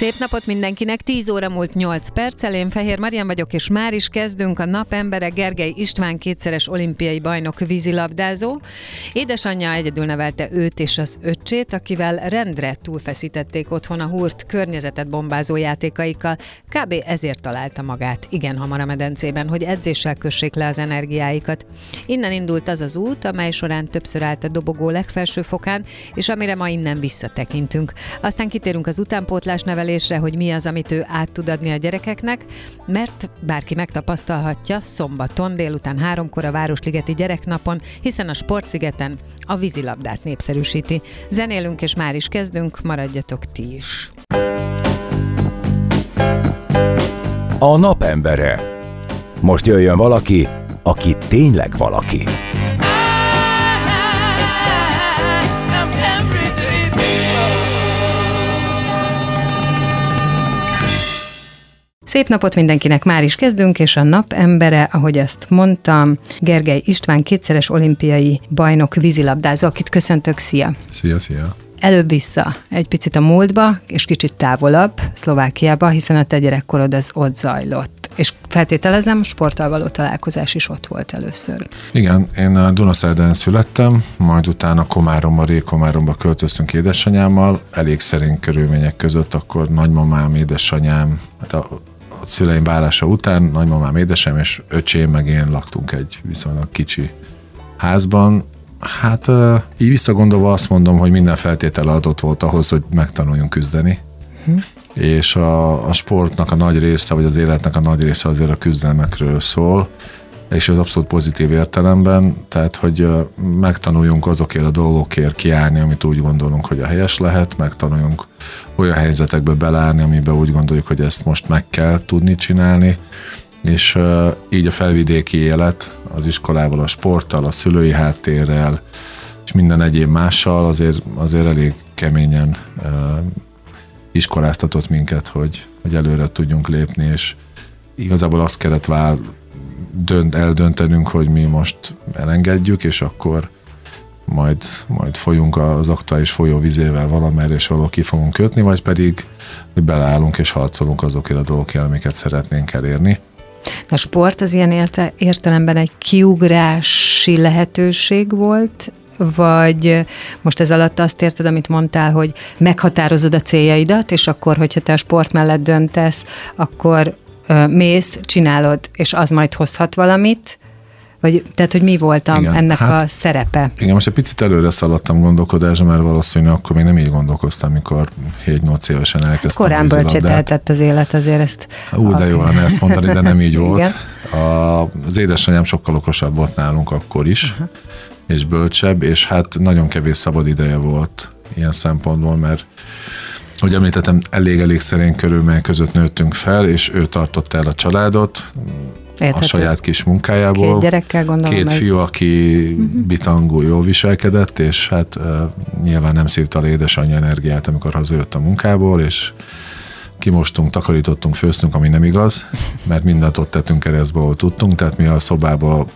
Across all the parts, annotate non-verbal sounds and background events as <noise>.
Szép napot mindenkinek, 10 óra múlt 8 perccel, én Fehér Marian vagyok, és már is kezdünk a napembere Gergely István kétszeres olimpiai bajnok vízilabdázó. Édesanyja egyedül nevelte őt és az öccsét, akivel rendre túlfeszítették otthon a húrt környezetet bombázó játékaikkal. Kb. ezért találta magát igen hamar a medencében, hogy edzéssel kössék le az energiáikat. Innen indult az az út, amely során többször állt a dobogó legfelső fokán, és amire ma innen visszatekintünk. Aztán kitérünk az utánpótlás nevelés nevelésre, hogy mi az, amit ő át tud adni a gyerekeknek, mert bárki megtapasztalhatja szombaton délután háromkor a Városligeti gyereknapon, hiszen a Sportszigeten a vízilabdát népszerűsíti. Zenélünk és már is kezdünk, maradjatok ti is. A napembere. Most jöjjön valaki, aki tényleg valaki. Szép napot mindenkinek, már is kezdünk, és a nap embere, ahogy ezt mondtam, Gergely István kétszeres olimpiai bajnok vízilabdázó, akit köszöntök, szia! Szia, szia! Előbb vissza, egy picit a múltba, és kicsit távolabb, Szlovákiába, hiszen a te gyerekkorod az ott zajlott. És feltételezem, sporttal való találkozás is ott volt először. Igen, én a Dunaszerdán születtem, majd utána Komáromba, Rékomáromba költöztünk édesanyámmal, elég szerint körülmények között, akkor nagymamám, édesanyám, hát a a szüleim vállása után nagymamám, édesem és öcsém meg én laktunk egy viszonylag kicsi házban. Hát így visszagondolva azt mondom, hogy minden feltétel adott volt ahhoz, hogy megtanuljunk küzdeni. Hm. És a, a sportnak a nagy része, vagy az életnek a nagy része azért a küzdelmekről szól és ez abszolút pozitív értelemben, tehát hogy megtanuljunk azokért a dolgokért kiállni, amit úgy gondolunk, hogy a helyes lehet, megtanuljunk olyan helyzetekbe belállni, amiben úgy gondoljuk, hogy ezt most meg kell tudni csinálni, és így a felvidéki élet az iskolával, a sporttal, a szülői háttérrel, és minden egyéb mással azért, azért elég keményen iskoláztatott minket, hogy, hogy előre tudjunk lépni, és igazából azt kellett vál, dönt, eldöntenünk, hogy mi most elengedjük, és akkor majd, majd folyunk az aktuális folyóvizével valamerre, és valahol ki fogunk kötni, vagy pedig hogy beleállunk és harcolunk azokért a dolgokért, amiket szeretnénk elérni. A sport az ilyen érte, értelemben egy kiugrási lehetőség volt, vagy most ez alatt azt érted, amit mondtál, hogy meghatározod a céljaidat, és akkor, hogyha te a sport mellett döntesz, akkor mész, csinálod, és az majd hozhat valamit, vagy, tehát, hogy mi volt a, igen, ennek hát, a szerepe? Igen, most egy picit előre szaladtam gondolkodásra, mert valószínűleg akkor még nem így gondolkoztam, amikor 7-8 évesen elkezdtem Korán bölcsételtett az élet azért ezt. Úgy, de jó lenne ezt mondani, de nem így volt. A, az édesanyám sokkal okosabb volt nálunk akkor is, uh-huh. és bölcsebb, és hát nagyon kevés szabad ideje volt ilyen szempontból, mert hogy említettem, elég-elég szerény körülmények között nőttünk fel, és ő tartotta el a családot, Érthető. a saját kis munkájából. Két gyerekkel gondolom. Két fiú, ez... aki uh-huh. bitangú, jól viselkedett, és hát uh, nyilván nem szívta a édesanyja energiát, amikor hazajött a munkából, és kimostunk, takarítottunk, főztünk, ami nem igaz, mert mindent ott tettünk keresztbe, ahol tudtunk, tehát mi a szobába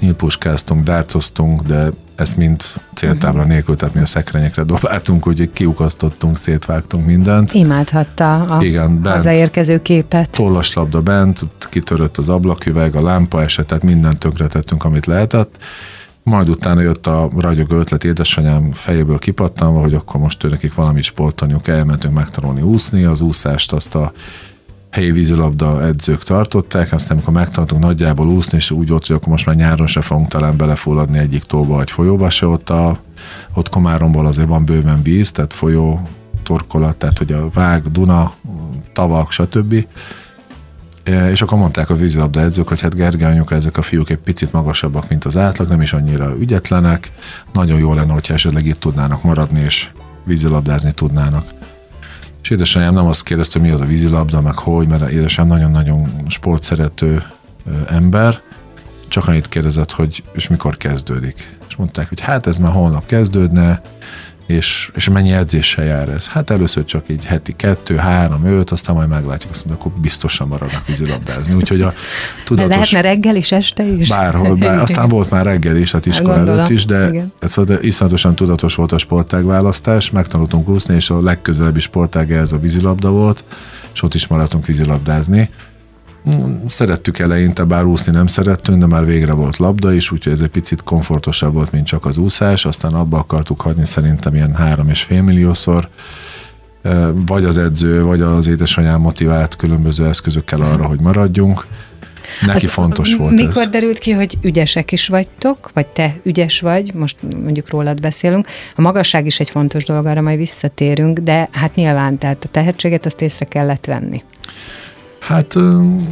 nyílpuskáztunk, dárcoztunk, de ezt mind céltábla uh-huh. nélkül, tehát mi a szekrényekre dobáltunk, úgyhogy kiukasztottunk, szétvágtunk mindent. Imádhatta a Igen, bent, hazaérkező képet. Tollaslabda bent, kitörött az ablaküveg, a lámpa esett, tehát mindent tönkretettünk, amit lehetett. Majd utána jött a ragyogó ötlet édesanyám fejéből kipattanva, hogy akkor most ő nekik valamit sportolniuk, elmentünk megtanulni úszni, az úszást azt a helyi vízilabda edzők tartották, aztán amikor megtanultunk nagyjából úszni, és úgy volt, hogy akkor most már nyáron se fogunk talán belefulladni egyik tóba vagy folyóba se, ott, a, ott Komáromból azért van bőven víz, tehát folyó, torkolat, tehát hogy a Vág, Duna, tavak, stb. E, És akkor mondták a vízilabda edzők, hogy hát Gergely anyuka, ezek a fiúk egy picit magasabbak, mint az átlag, nem is annyira ügyetlenek. Nagyon jó lenne, hogyha esetleg itt tudnának maradni, és vízilabdázni tudnának. És édesanyám nem azt kérdezte, mi az a vízilabda, meg hogy, mert édesanyám nagyon-nagyon sportszerető ember, csak annyit kérdezett, hogy és mikor kezdődik. És mondták, hogy hát ez már holnap kezdődne, és, és mennyi edzéssel jár ez? Hát először csak így heti kettő, három, öt, aztán majd meglátjuk, azt mondja, akkor biztosan maradnak vízilabdázni. Úgyhogy a De tudatos... lehetne reggel is, este is? Bárhol, bár, aztán volt már reggel is, hát iskola Gondolom, előtt is, de igen. ez de iszonyatosan tudatos volt a sportágválasztás, megtanultunk úszni, és a legközelebbi sportág ez a vízilabda volt, és ott is maradtunk vízilabdázni. Szerettük eleinte, bár úszni nem szerettünk, de már végre volt labda is, úgyhogy ez egy picit komfortosabb volt, mint csak az úszás, aztán abba akartuk hagyni szerintem ilyen három és fél milliószor, vagy az edző, vagy az édesanyám motivált különböző eszközökkel arra, hogy maradjunk. Neki fontos volt Mikor ez. derült ki, hogy ügyesek is vagytok, vagy te ügyes vagy, most mondjuk rólad beszélünk. A magasság is egy fontos dolog, arra majd visszatérünk, de hát nyilván, tehát a tehetséget azt észre kellett venni. Hát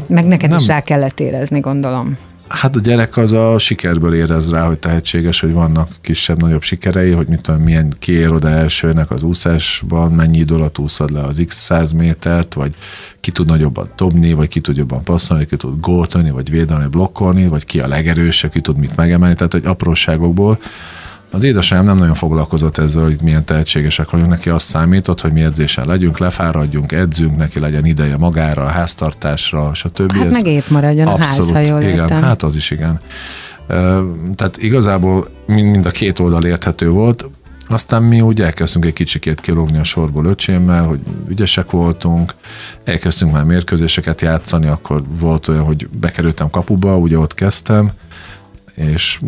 Meg neked Nem. is rá kellett érezni, gondolom. Hát a gyerek az a sikerből érez rá, hogy tehetséges, hogy vannak kisebb-nagyobb sikerei, hogy mit tudom, milyen kiér oda elsőnek az úszásban, mennyi idő alatt úszod le az x 100 métert, vagy ki tud nagyobban dobni, vagy ki tud jobban passzolni, ki tud góltani, vagy védelmi blokkolni, vagy ki a legerősebb, ki tud mit megemelni, tehát egy apróságokból. Az édesanyám nem nagyon foglalkozott ezzel, hogy milyen tehetségesek vagyunk, neki azt számított, hogy mi edzésen legyünk, lefáradjunk, edzünk, neki legyen ideje magára, a háztartásra, stb. Hát Ez- meg épp maradjon a ház, ha jól igen, értem. hát az is igen. Tehát igazából mind, mind a két oldal érthető volt, aztán mi úgy elkezdtünk egy kicsikét kilógni a sorból öcsémmel, hogy ügyesek voltunk, elkezdtünk már mérkőzéseket játszani, akkor volt olyan, hogy bekerültem kapuba, ugye ott kezdtem, és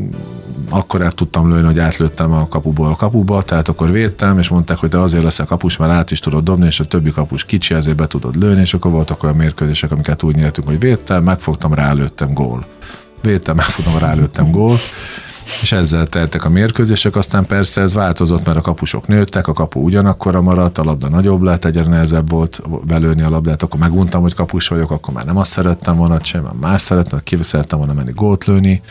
akkor át tudtam lőni, hogy átlőttem a kapuból a kapuba, tehát akkor védtem, és mondták, hogy de azért a kapus, mert át is tudod dobni, és a többi kapus kicsi, ezért be tudod lőni, és akkor voltak olyan mérkőzések, amiket úgy nyertünk, hogy védtem, megfogtam, rálőttem, gól. Védtem, megfogtam, rálőttem, gól. És ezzel teltek a mérkőzések, aztán persze ez változott, mert a kapusok nőttek, a kapu ugyanakkora maradt, a labda nagyobb lett, egyre nehezebb volt belőni a labdát, akkor meguntam, hogy kapus vagyok, akkor már nem azt szerettem volna csinálni, már más szerettem, ki szerettem volna menni gólt lőni,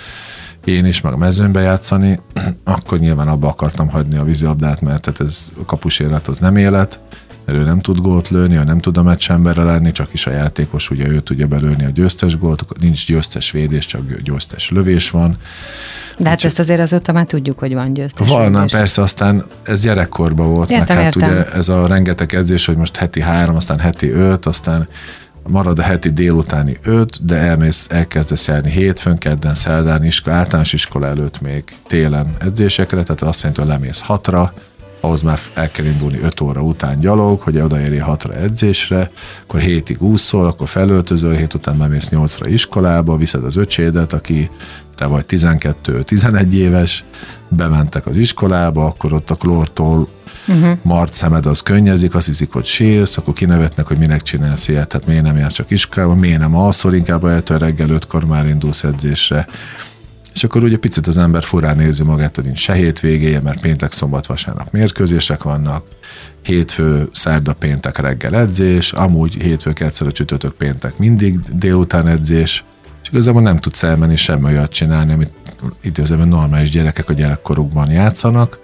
én is, meg mezőnybe játszani, <clears throat> akkor nyilván abba akartam hagyni a vízilabdát, mert tehát ez a kapus élet az nem élet, mert ő nem tud gólt lőni, ő nem tud a meccsemberre lenni, csak is a játékos, ugye ő tudja belőni a győztes gólt, nincs győztes védés, csak győztes lövés van. De hát ezt azért azóta már tudjuk, hogy van győztes. Van, védés. persze, aztán ez gyerekkorban volt, Értem, meg hát értem. ugye ez a rengeteg edzés, hogy most heti három, aztán heti öt, aztán marad a heti délutáni öt, de elmész, elkezdesz járni hétfőn, kedden, szerdán, iskola, általános iskola előtt még télen edzésekre, tehát azt jelenti, hogy lemész hatra, ahhoz már el kell indulni 5 óra után gyalog, hogy odaérj hatra edzésre, akkor hétig úszol, akkor felöltözöl, hét után bemész 8-ra iskolába, viszed az öcsédet, aki te vagy 12-11 éves, bementek az iskolába, akkor ott a klórtól uh-huh. mart szemed az könnyezik, azt hiszik, hogy sírsz, akkor kinevetnek, hogy minek csinálsz ilyet, tehát miért nem jársz csak iskolába, miért nem alszol, inkább eltől reggel ötkor már indulsz edzésre. És akkor ugye picit az ember furán érzi magát, hogy nincs se hétvégéje, mert péntek, szombat, vasárnap mérkőzések vannak, hétfő, szerda, péntek reggel edzés, amúgy hétfő, a csütörtök, péntek mindig délután edzés, és igazából nem tudsz elmenni semmi olyat csinálni, amit idézőben normális gyerekek a gyerekkorukban játszanak.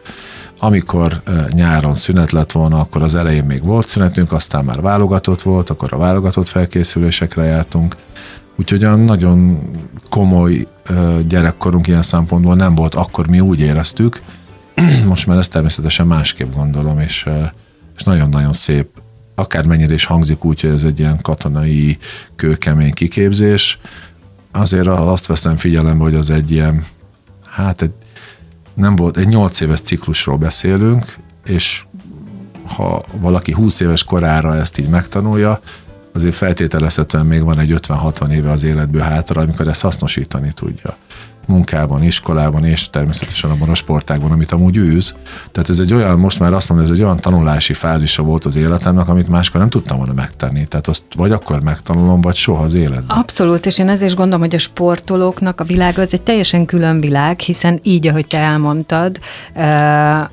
Amikor nyáron szünet lett volna, akkor az elején még volt szünetünk, aztán már válogatott volt, akkor a válogatott felkészülésekre jártunk. Úgyhogy olyan nagyon komoly gyerekkorunk ilyen szempontból nem volt, akkor mi úgy éreztük. <clears throat> Most már ezt természetesen másképp gondolom, és, és nagyon-nagyon szép akármennyire is hangzik úgy, hogy ez egy ilyen katonai kőkemény kiképzés, azért azt veszem figyelembe, hogy az egy ilyen, hát egy, nem volt, egy 8 éves ciklusról beszélünk, és ha valaki 20 éves korára ezt így megtanulja, azért feltételezhetően még van egy 50-60 éve az életből hátra, amikor ezt hasznosítani tudja munkában, iskolában, és természetesen abban a sportágban, amit amúgy űz. Tehát ez egy olyan, most már azt mondom, ez egy olyan tanulási fázisa volt az életemnek, amit máskor nem tudtam volna megtenni. Tehát azt vagy akkor megtanulom, vagy soha az életben. Abszolút, és én ezért gondolom, hogy a sportolóknak a világ az egy teljesen külön világ, hiszen így, ahogy te elmondtad,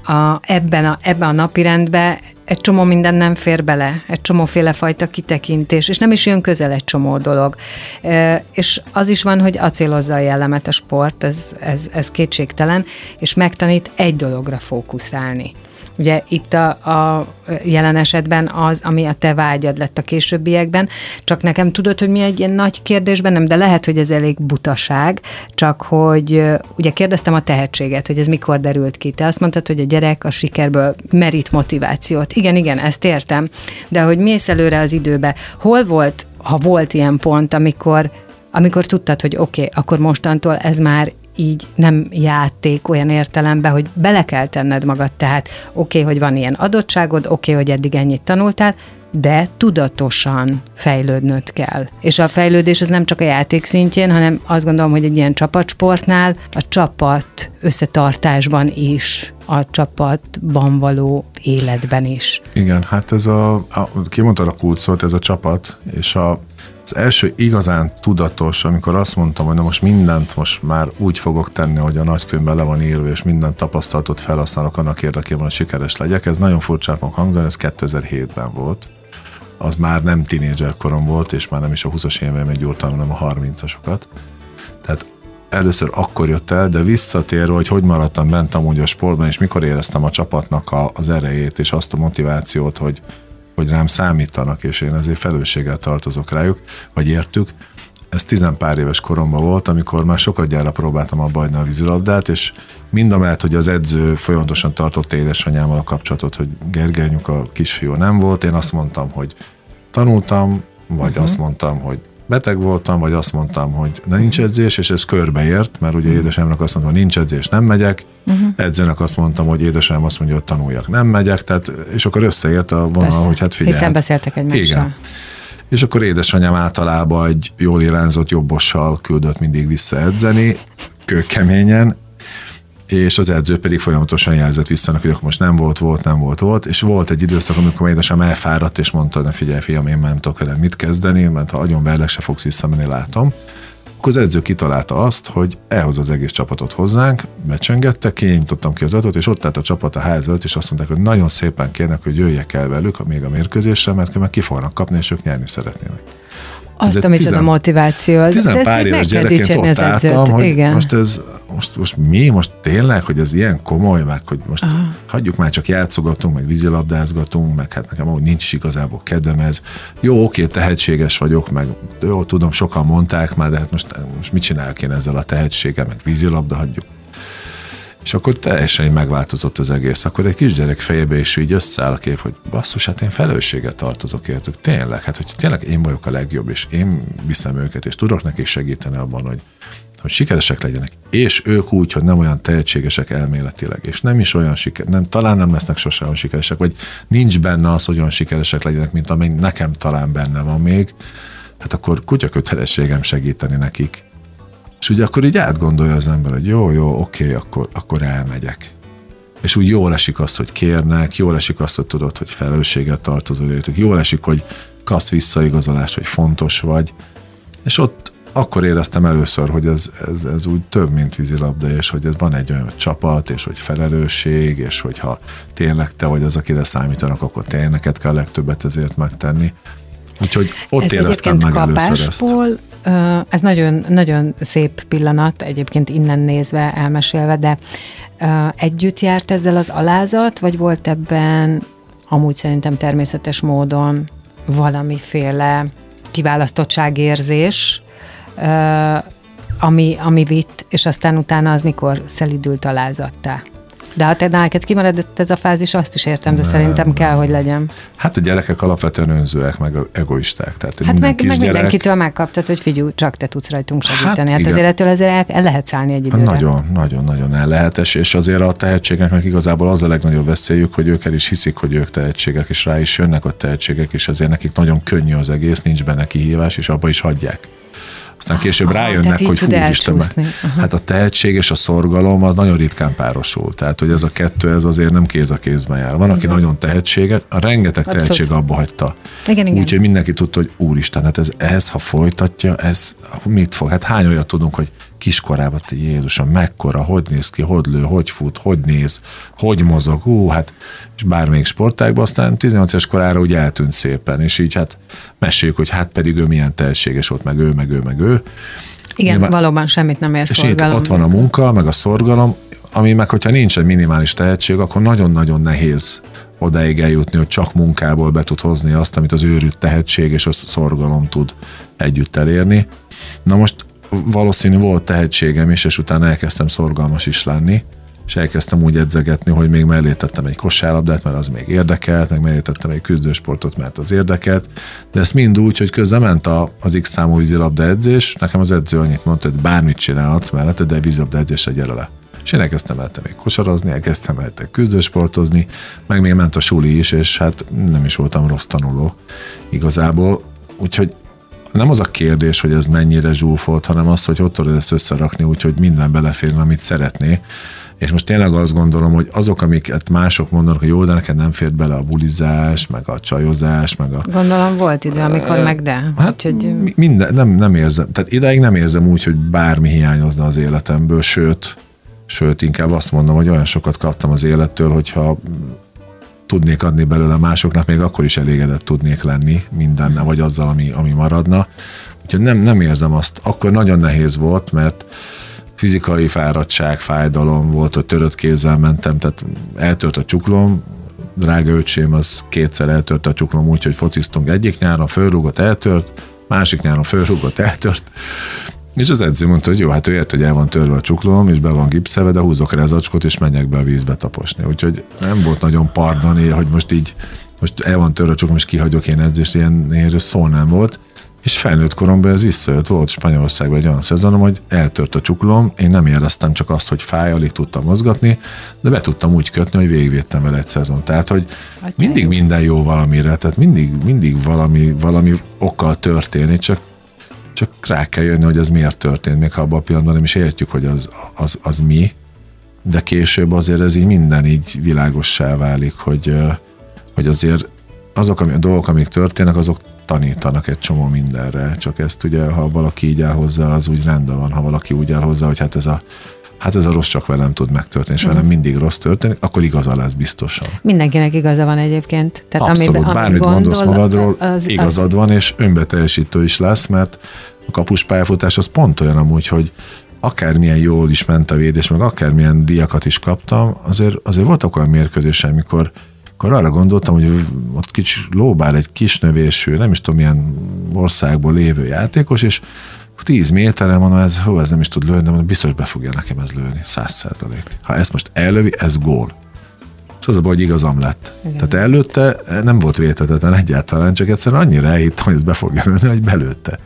a, ebben, a, ebben a napirendben egy csomó minden nem fér bele, egy csomóféle fajta kitekintés, és nem is jön közel egy csomó dolog. E, és az is van, hogy acélozza a jellemet a sport, ez, ez, ez kétségtelen, és megtanít egy dologra fókuszálni. Ugye itt a, a jelen esetben az, ami a te vágyad lett a későbbiekben, csak nekem tudod, hogy mi egy ilyen nagy kérdésben, nem, de lehet, hogy ez elég butaság, csak hogy ugye kérdeztem a tehetséget, hogy ez mikor derült ki. Te azt mondtad, hogy a gyerek a sikerből merít motivációt. Igen, igen, ezt értem, de hogy mész előre az időbe, hol volt, ha volt ilyen pont, amikor amikor tudtad, hogy oké, okay, akkor mostantól ez már így nem játék olyan értelemben, hogy bele kell tenned magad, tehát oké, okay, hogy van ilyen adottságod, oké, okay, hogy eddig ennyit tanultál, de tudatosan fejlődnöd kell. És a fejlődés az nem csak a játék szintjén, hanem azt gondolom, hogy egy ilyen csapatsportnál a csapat összetartásban is, a csapatban való életben is. Igen, hát ez a, a kimondtad a kulcsot, ez a csapat, és a az első igazán tudatos, amikor azt mondtam, hogy na most mindent most már úgy fogok tenni, hogy a nagykönyvben le van írva, és minden tapasztalatot felhasználok annak érdekében, hogy sikeres legyek. Ez nagyon furcsán fog hangzani, ez 2007-ben volt. Az már nem tínédzser korom volt, és már nem is a 20-as éveim egy gyúrtam, hanem a 30-asokat. Tehát először akkor jött el, de visszatérve, hogy hogy maradtam bent amúgy a sportban, és mikor éreztem a csapatnak a, az erejét, és azt a motivációt, hogy, hogy rám számítanak, és én ezért felelősséggel tartozok rájuk, vagy értük. Ez tizenpár éves koromban volt, amikor már sokat gyára próbáltam abba hagyni a vízilabdát, és mind a mellett, hogy az edző folyamatosan tartott édesanyámmal a kapcsolatot, hogy Gergely a kisfiú nem volt, én azt mondtam, hogy tanultam, vagy uh-huh. azt mondtam, hogy beteg voltam, vagy azt mondtam, hogy de nincs edzés, és ez körbeért, mert ugye édesanyámnak azt mondtam, hogy nincs edzés, nem megyek, uh-huh. edzőnek azt mondtam, hogy édesanyám azt mondja, hogy tanuljak, nem megyek, tehát, és akkor összeért a vonal, Persze. hogy hát figyelj. Hiszen beszéltek egymással. Igen. És akkor édesanyám általában egy jól irányzott jobbossal küldött mindig vissza edzeni, kőkeményen, és az edző pedig folyamatosan jelzett vissza, hogy akkor most nem volt, volt, nem volt, volt, és volt egy időszak, amikor édesem elfáradt, és mondta, ne figyelj, fiam, én már nem tudok vele mit kezdeni, mert ha agyon verlek, se fogsz visszamenni, látom. Akkor az edző kitalálta azt, hogy elhoz az egész csapatot hozzánk, becsengette, kinyitottam ki az adót, és ott állt a csapat a ház előtt, és azt mondták, hogy nagyon szépen kérnek, hogy jöjjek el velük még a mérkőzésre, mert meg ki fognak kapni, és ők nyerni szeretnének. Azt a micsoda motiváció. Az, tizen pár éves gyerekként ott álltam, hogy Igen. most ez, most, most mi, most tényleg, hogy ez ilyen komoly, meg hogy most Aha. hagyjuk már csak játszogatunk, meg vízilabdázgatunk, meg hát nekem ahogy nincs is igazából kedvem ez. Jó, oké, tehetséges vagyok, meg jó, tudom, sokan mondták már, de hát most, most mit csinálok én ezzel a tehetséggel, meg vízilabda, hagyjuk és akkor teljesen megváltozott az egész. Akkor egy kisgyerek fejébe is így összeáll a kép, hogy basszus, hát én felelősséget tartozok értük. Tényleg, hát hogy tényleg én vagyok a legjobb, és én viszem őket, és tudok nekik segíteni abban, hogy, hogy sikeresek legyenek. És ők úgy, hogy nem olyan tehetségesek elméletileg, és nem is olyan sikeresek, nem, talán nem lesznek sose olyan sikeresek, vagy nincs benne az, hogy olyan sikeresek legyenek, mint amely nekem talán benne van még, hát akkor kutya kötelességem segíteni nekik és ugye akkor így átgondolja az ember, hogy jó, jó, oké, akkor, akkor elmegyek. És úgy jól esik azt, hogy kérnek, jól esik azt, hogy tudod, hogy felelősséget tartozol értük, jól esik, hogy kapsz visszaigazolást, hogy fontos vagy. És ott akkor éreztem először, hogy ez, ez, ez úgy több, mint vízilabda, és hogy ez van egy olyan csapat, és hogy felelősség, és hogyha tényleg te vagy az, akire számítanak, akkor tényleg neked kell a legtöbbet ezért megtenni. Úgyhogy ott ez éreztem meg először ezt. Ez nagyon, nagyon szép pillanat, egyébként innen nézve, elmesélve, de együtt járt ezzel az alázat, vagy volt ebben amúgy szerintem természetes módon valamiféle kiválasztottságérzés, ami, ami vitt, és aztán utána az mikor szelidült alázattá? De ha te neked kimaradott ez a fázis, azt is értem, de nem, szerintem kell, hogy legyen. Hát a gyerekek alapvetően önzőek, meg egoisták. Tehát hát meg, meg gyerek... mindenkitől megkaptad, hogy figyelj, csak te tudsz rajtunk segíteni. Hát, hát azért ettől azért el, el lehet szállni egy időre. Nagyon, nagyon, nagyon el lehet, és azért a tehetségeknek igazából az a legnagyobb veszélyük, hogy ők el is hiszik, hogy ők tehetségek, és rá is jönnek a tehetségek, és azért nekik nagyon könnyű az egész, nincs benne kihívás, és abba is hagyják aztán később Aha, rájönnek, hogy fú, Isten, hát a tehetség és a szorgalom az nagyon ritkán párosul. Tehát, hogy ez a kettő, ez azért nem kéz a kézben jár. Van, aki igen. nagyon tehetséget, a rengeteg Abszolút. tehetség abba hagyta. Úgyhogy mindenki tudta, hogy úristen, hát ez, ez, ha folytatja, ez mit fog? Hát hány olyat tudunk, hogy kiskorában, te Jézusom, mekkora, hogy néz ki, hogy lő, hogy fut, hogy néz, hogy mozog, hú, hát, és bármelyik sportágban, aztán 18 éves korára úgy eltűnt szépen, és így hát meséljük, hogy hát pedig ő milyen tehetséges volt, meg ő, meg ő, meg ő. Igen, Nyilván, valóban semmit nem ér És itt ott van a munka, meg a szorgalom, ami meg, hogyha nincs egy minimális tehetség, akkor nagyon-nagyon nehéz odáig eljutni, hogy csak munkából be tud hozni azt, amit az őrült tehetség és a szorgalom tud együtt elérni. Na most valószínű volt tehetségem is, és utána elkezdtem szorgalmas is lenni, és elkezdtem úgy edzegetni, hogy még mellé tettem egy kosárlabdát, mert az még érdekelt, meg mellé tettem egy küzdősportot, mert az érdekelt, de ezt mind úgy, hogy közben ment a, az X számú vízilabda edzés, nekem az edző annyit mondta, hogy bármit csinálhatsz mellette, de vízilabda edzésre gyere le. És én elkezdtem el még kosarazni, elkezdtem el küzdősportozni, meg még ment a suli is, és hát nem is voltam rossz tanuló igazából. Úgyhogy nem az a kérdés, hogy ez mennyire zsúfolt, hanem az, hogy hogy tudod ezt összerakni úgy, hogy minden beleférne, amit szeretné. És most tényleg azt gondolom, hogy azok, amiket mások mondanak, hogy jó, de neked nem fér bele a bulizás, meg a csajozás, meg a... Gondolom volt idő, amikor meg de. Hát Úgyhogy... minden, nem, nem érzem, tehát idáig nem érzem úgy, hogy bármi hiányozna az életemből, sőt, sőt, inkább azt mondom, hogy olyan sokat kaptam az élettől, hogyha tudnék adni belőle másoknak, még akkor is elégedett tudnék lenni mindennel, vagy azzal, ami, ami maradna. Úgyhogy nem, nem érzem azt. Akkor nagyon nehéz volt, mert fizikai fáradtság, fájdalom volt, hogy törött kézzel mentem, tehát eltört a csuklom, drága öcsém az kétszer eltört a csuklom úgy, hogy egyik nyáron, fölrúgott, eltört, másik nyáron fölrúgott, eltört, és az edző mondta, hogy jó, hát ért, hogy el van törve a csuklóm, és be van gipszelve, de húzok rá az acskot, és menjek be a vízbe taposni. Úgyhogy nem volt nagyon pardon, hogy most így, most el van törve a csuklóm, és kihagyok én edzést, ilyen, ilyen szó nem volt. És felnőtt koromban ez visszajött. Volt Spanyolországban egy olyan szezonom, hogy eltört a csuklom, én nem éreztem csak azt, hogy fáj, alig tudtam mozgatni, de be tudtam úgy kötni, hogy végigvédtem vele egy szezon. Tehát, hogy Azt mindig jó. minden jó valamire, tehát mindig, mindig valami, valami okkal történik, csak csak rá kell jönni, hogy ez miért történt, még ha abban a pillanatban nem is értjük, hogy az, az, az mi, de később azért ez így minden így világossá válik, hogy, hogy azért azok a dolgok, amik történnek, azok tanítanak egy csomó mindenre, csak ezt ugye, ha valaki így áll hozzá, az úgy rendben van, ha valaki úgy áll hozzá, hogy hát ez a hát ez a rossz csak velem tud megtörténni, és velem mhm. mindig rossz történik, akkor igaza lesz biztosan. Mindenkinek igaza van egyébként. Tehát Abszolút, amiben, bármit gondol, mondasz magadról, az, igazad az... van, és önbeteljesítő is lesz, mert a kapus pályafutás az pont olyan amúgy, hogy akármilyen jól is ment a védés, meg akármilyen diakat is kaptam, azért, azért voltak olyan mérkőzések, amikor akkor arra gondoltam, hogy ott kicsi lóbál egy kis növésű, nem is tudom, milyen országból lévő játékos, és 10 méterre mondom, ez, hó, ez nem is tud lőni, de mondom, biztos be fogja nekem ez lőni, száz százalék. Ha ezt most ellövi, ez gól. És az a baj, hogy igazam lett. Igen. Tehát előtte nem volt vétetetlen egyáltalán, csak egyszerűen annyira elhittem, hogy ez be fogja lőni, hogy belőtte.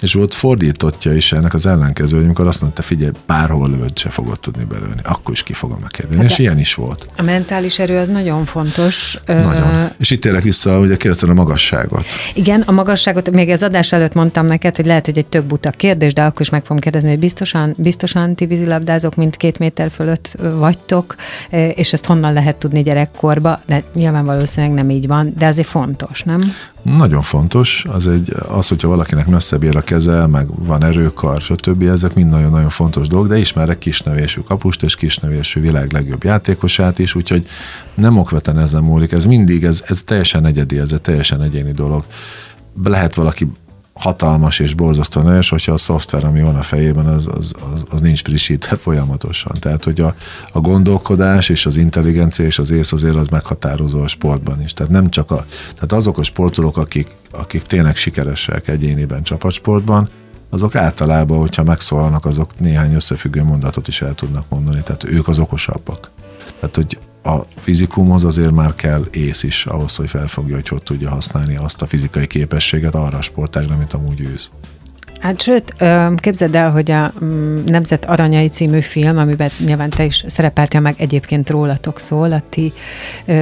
És volt fordítottja is ennek az ellenkező, hogy amikor azt mondta, figyelj, bárhol lövöd, se fogod tudni belőni, akkor is ki fogom megkérdeni. Hát és ilyen is volt. A mentális erő az nagyon fontos. Nagyon. Uh, és itt tényleg vissza, ugye kérdeztem a magasságot. Igen, a magasságot, még az adás előtt mondtam neked, hogy lehet, hogy egy tök buta kérdés, de akkor is meg fogom kérdezni, hogy biztosan, biztosan ti vízilabdázók, mint két méter fölött vagytok, és ezt honnan lehet tudni gyerekkorba, de nyilván valószínűleg nem így van, de azért fontos, nem? Nagyon fontos, az, egy, az, hogyha valakinek messzebb ér a keze, meg van erőkar, stb. Ezek mind nagyon-nagyon fontos dolgok, de ismerek kisnevésű kapust és kisnevésű világ legjobb játékosát is, úgyhogy nem okveten ezen múlik. Ez mindig, ez, ez teljesen egyedi, ez egy teljesen egyéni dolog. Lehet valaki hatalmas és borzasztó és hogyha a szoftver, ami van a fejében, az, az, az, az nincs frissítve folyamatosan. Tehát, hogy a, a gondolkodás és az intelligencia és az ész azért az meghatározó a sportban is. Tehát nem csak a, tehát azok a sportolók, akik, akik tényleg sikeresek egyéniben csapatsportban, azok általában, hogyha megszólalnak, azok néhány összefüggő mondatot is el tudnak mondani, tehát ők az okosabbak. Tehát, hogy a fizikumhoz azért már kell ész is ahhoz, hogy felfogja, hogy hogy tudja használni azt a fizikai képességet arra a sportágra, amit amúgy űz. Hát sőt, képzeld el, hogy a mm, Nemzet Aranyai című film, amiben nyilván te is szerepeltél meg, egyébként rólatok szól, a ti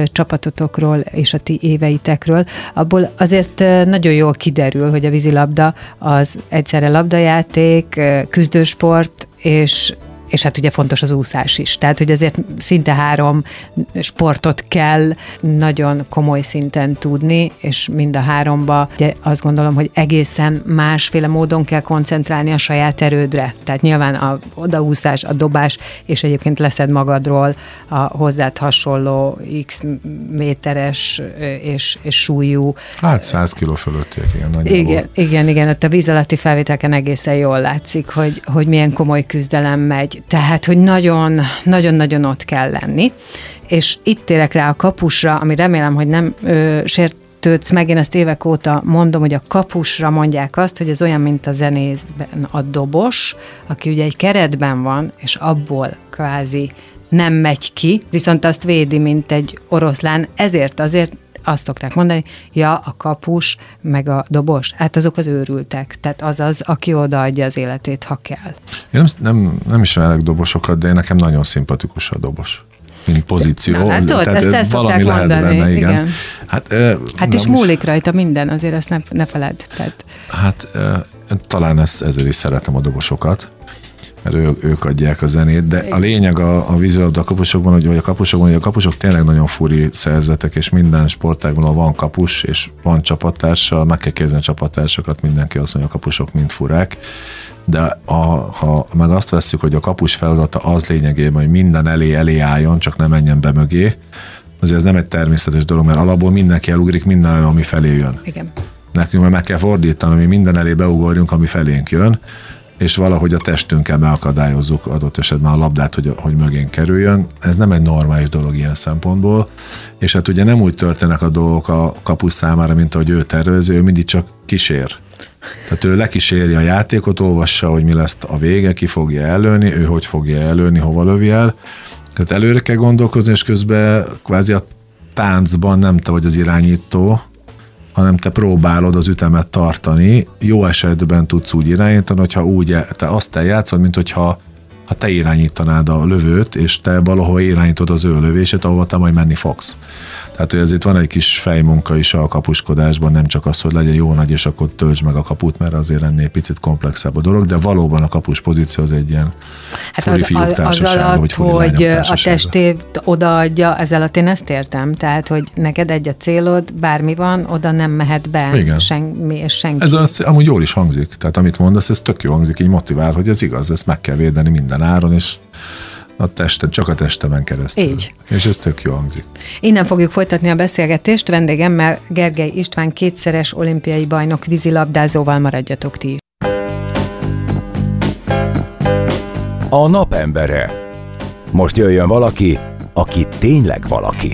csapatotokról és a ti éveitekről, abból azért nagyon jól kiderül, hogy a vízilabda az egyszerre labdajáték, küzdősport, és és hát ugye fontos az úszás is. Tehát, hogy ezért szinte három sportot kell nagyon komoly szinten tudni, és mind a háromba ugye azt gondolom, hogy egészen másféle módon kell koncentrálni a saját erődre. Tehát nyilván a odaúszás, a dobás, és egyébként leszed magadról a hozzád hasonló x méteres és, és súlyú. Hát 100 kiló fölöttiek, igen, nagyjából. Igen, igen, igen, ott a víz alatti felvételken egészen jól látszik, hogy, hogy milyen komoly küzdelem megy. Tehát, hogy nagyon, nagyon-nagyon ott kell lenni. És itt térek rá a kapusra, ami remélem, hogy nem ö, sért meg, én ezt évek óta mondom, hogy a kapusra mondják azt, hogy ez olyan, mint a zenészben a dobos, aki ugye egy keretben van, és abból kvázi nem megy ki, viszont azt védi, mint egy oroszlán, ezért azért azt szokták mondani, ja, a kapus, meg a dobos, hát azok az őrültek, tehát az az, aki odaadja az életét, ha kell. Én nem, nem, nem ismerek dobosokat, de nekem nagyon szimpatikus a dobos mint pozíció. Na, ezt, tehát ezt, ezt valami lehet mondani, benne, igen. igen. Hát, hát is múlik rajta minden, azért ezt ne, ne feled. Tehát. Hát talán ezt, ezért is szeretem a dobosokat, mert ő, ők adják a zenét, de a lényeg a, a vízilabda kapusokban, hogy a kapusokban, hogy a kapusok tényleg nagyon furi szerzetek, és minden sportágban van kapus, és van csapattársa, meg kell kérdezni a csapattársakat, mindenki azt mondja, a kapusok mind furák, de a, ha meg azt veszük, hogy a kapus feladata az lényegében, hogy minden elé elé álljon, csak ne menjen be mögé, azért ez nem egy természetes dolog, mert alapból mindenki elugrik minden elő, ami felé jön. Igen. Nekünk meg kell fordítani, mi minden elé beugorjunk, ami felénk jön, és valahogy a testünkkel megakadályozzuk adott esetben a labdát, hogy, hogy mögén kerüljön. Ez nem egy normális dolog ilyen szempontból, és hát ugye nem úgy történnek a dolgok a kapus számára, mint ahogy ő tervezi, ő mindig csak kísér. Tehát ő lekíséri a játékot, olvassa, hogy mi lesz a vége, ki fogja előni, ő hogy fogja előni, hova lövi el. Tehát előre kell gondolkozni, és közben kvázi a táncban nem te vagy az irányító, hanem te próbálod az ütemet tartani. Jó esetben tudsz úgy irányítani, hogyha úgy, te azt eljátszod, mint hogyha ha te irányítanád a lövőt, és te valahol irányítod az ő lövését, ahova te majd menni fogsz. Tehát, hogy ezért van egy kis fejmunka is a kapuskodásban, nem csak az, hogy legyen jó nagy, és akkor töltsd meg a kaput, mert azért ennél picit komplexebb a dolog, de valóban a kapus pozíció az egy ilyen hát az, az alatt, hogy, hogy a testét odaadja, ez alatt én ezt értem. Tehát, hogy neked egy a célod, bármi van, oda nem mehet be Igen. semmi és senki. Ez az, amúgy jól is hangzik. Tehát amit mondasz, ez tök jó hangzik, így motivál, hogy ez igaz, ezt meg kell védeni minden áron, és a testem, csak a testemen keresztül. Így. És ez tök jó hangzik. Innen fogjuk folytatni a beszélgetést. Vendégemmel Gergely István kétszeres olimpiai bajnok vízilabdázóval maradjatok ti. A napembere. Most jöjjön valaki, aki tényleg valaki.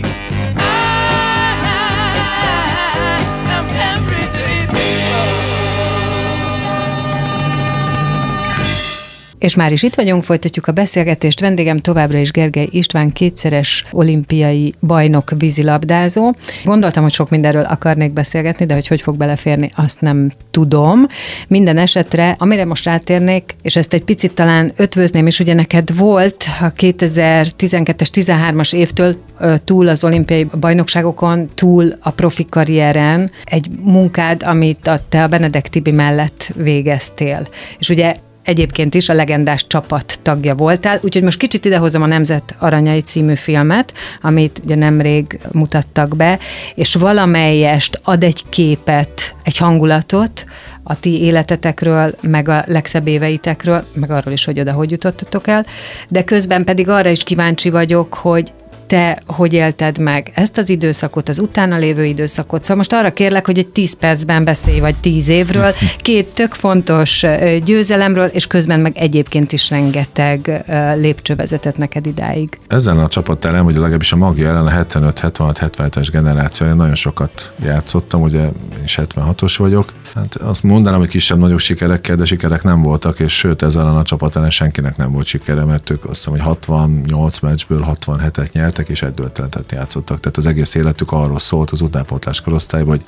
És már is itt vagyunk, folytatjuk a beszélgetést. Vendégem továbbra is Gergely István, kétszeres olimpiai bajnok vízilabdázó. Gondoltam, hogy sok mindenről akarnék beszélgetni, de hogy hogy fog beleférni, azt nem tudom. Minden esetre, amire most rátérnék, és ezt egy picit talán ötvözném, és ugye neked volt a 2012-es, 13-as évtől túl az olimpiai bajnokságokon, túl a profi karrieren egy munkád, amit a, te a Benedek Tibi mellett végeztél. És ugye egyébként is a legendás csapat tagja voltál, úgyhogy most kicsit idehozom a Nemzet Aranyai című filmet, amit ugye nemrég mutattak be, és valamelyest ad egy képet, egy hangulatot a ti életetekről, meg a legszebb éveitekről, meg arról is, hogy oda hogy jutottatok el, de közben pedig arra is kíváncsi vagyok, hogy te hogy élted meg ezt az időszakot, az utána lévő időszakot. Szóval most arra kérlek, hogy egy 10 percben beszélj, vagy 10 évről, <laughs> két tök fontos győzelemről, és közben meg egyébként is rengeteg lépcső vezetett neked idáig. Ezen a csapat ellen, vagy legalábbis a magja ellen a 75-76-77-es generáció, én nagyon sokat játszottam, ugye én is 76-os vagyok, Hát azt mondanám, hogy kisebb-nagyobb sikerekkel, de sikerek nem voltak, és sőt ezzel a csapat ellen senkinek nem volt sikere, mert ők azt hiszem, hogy 68 meccsből 67-et nyertek, és egy döntetet játszottak. Tehát az egész életük arról szólt az utánpótlás korosztályban, hogy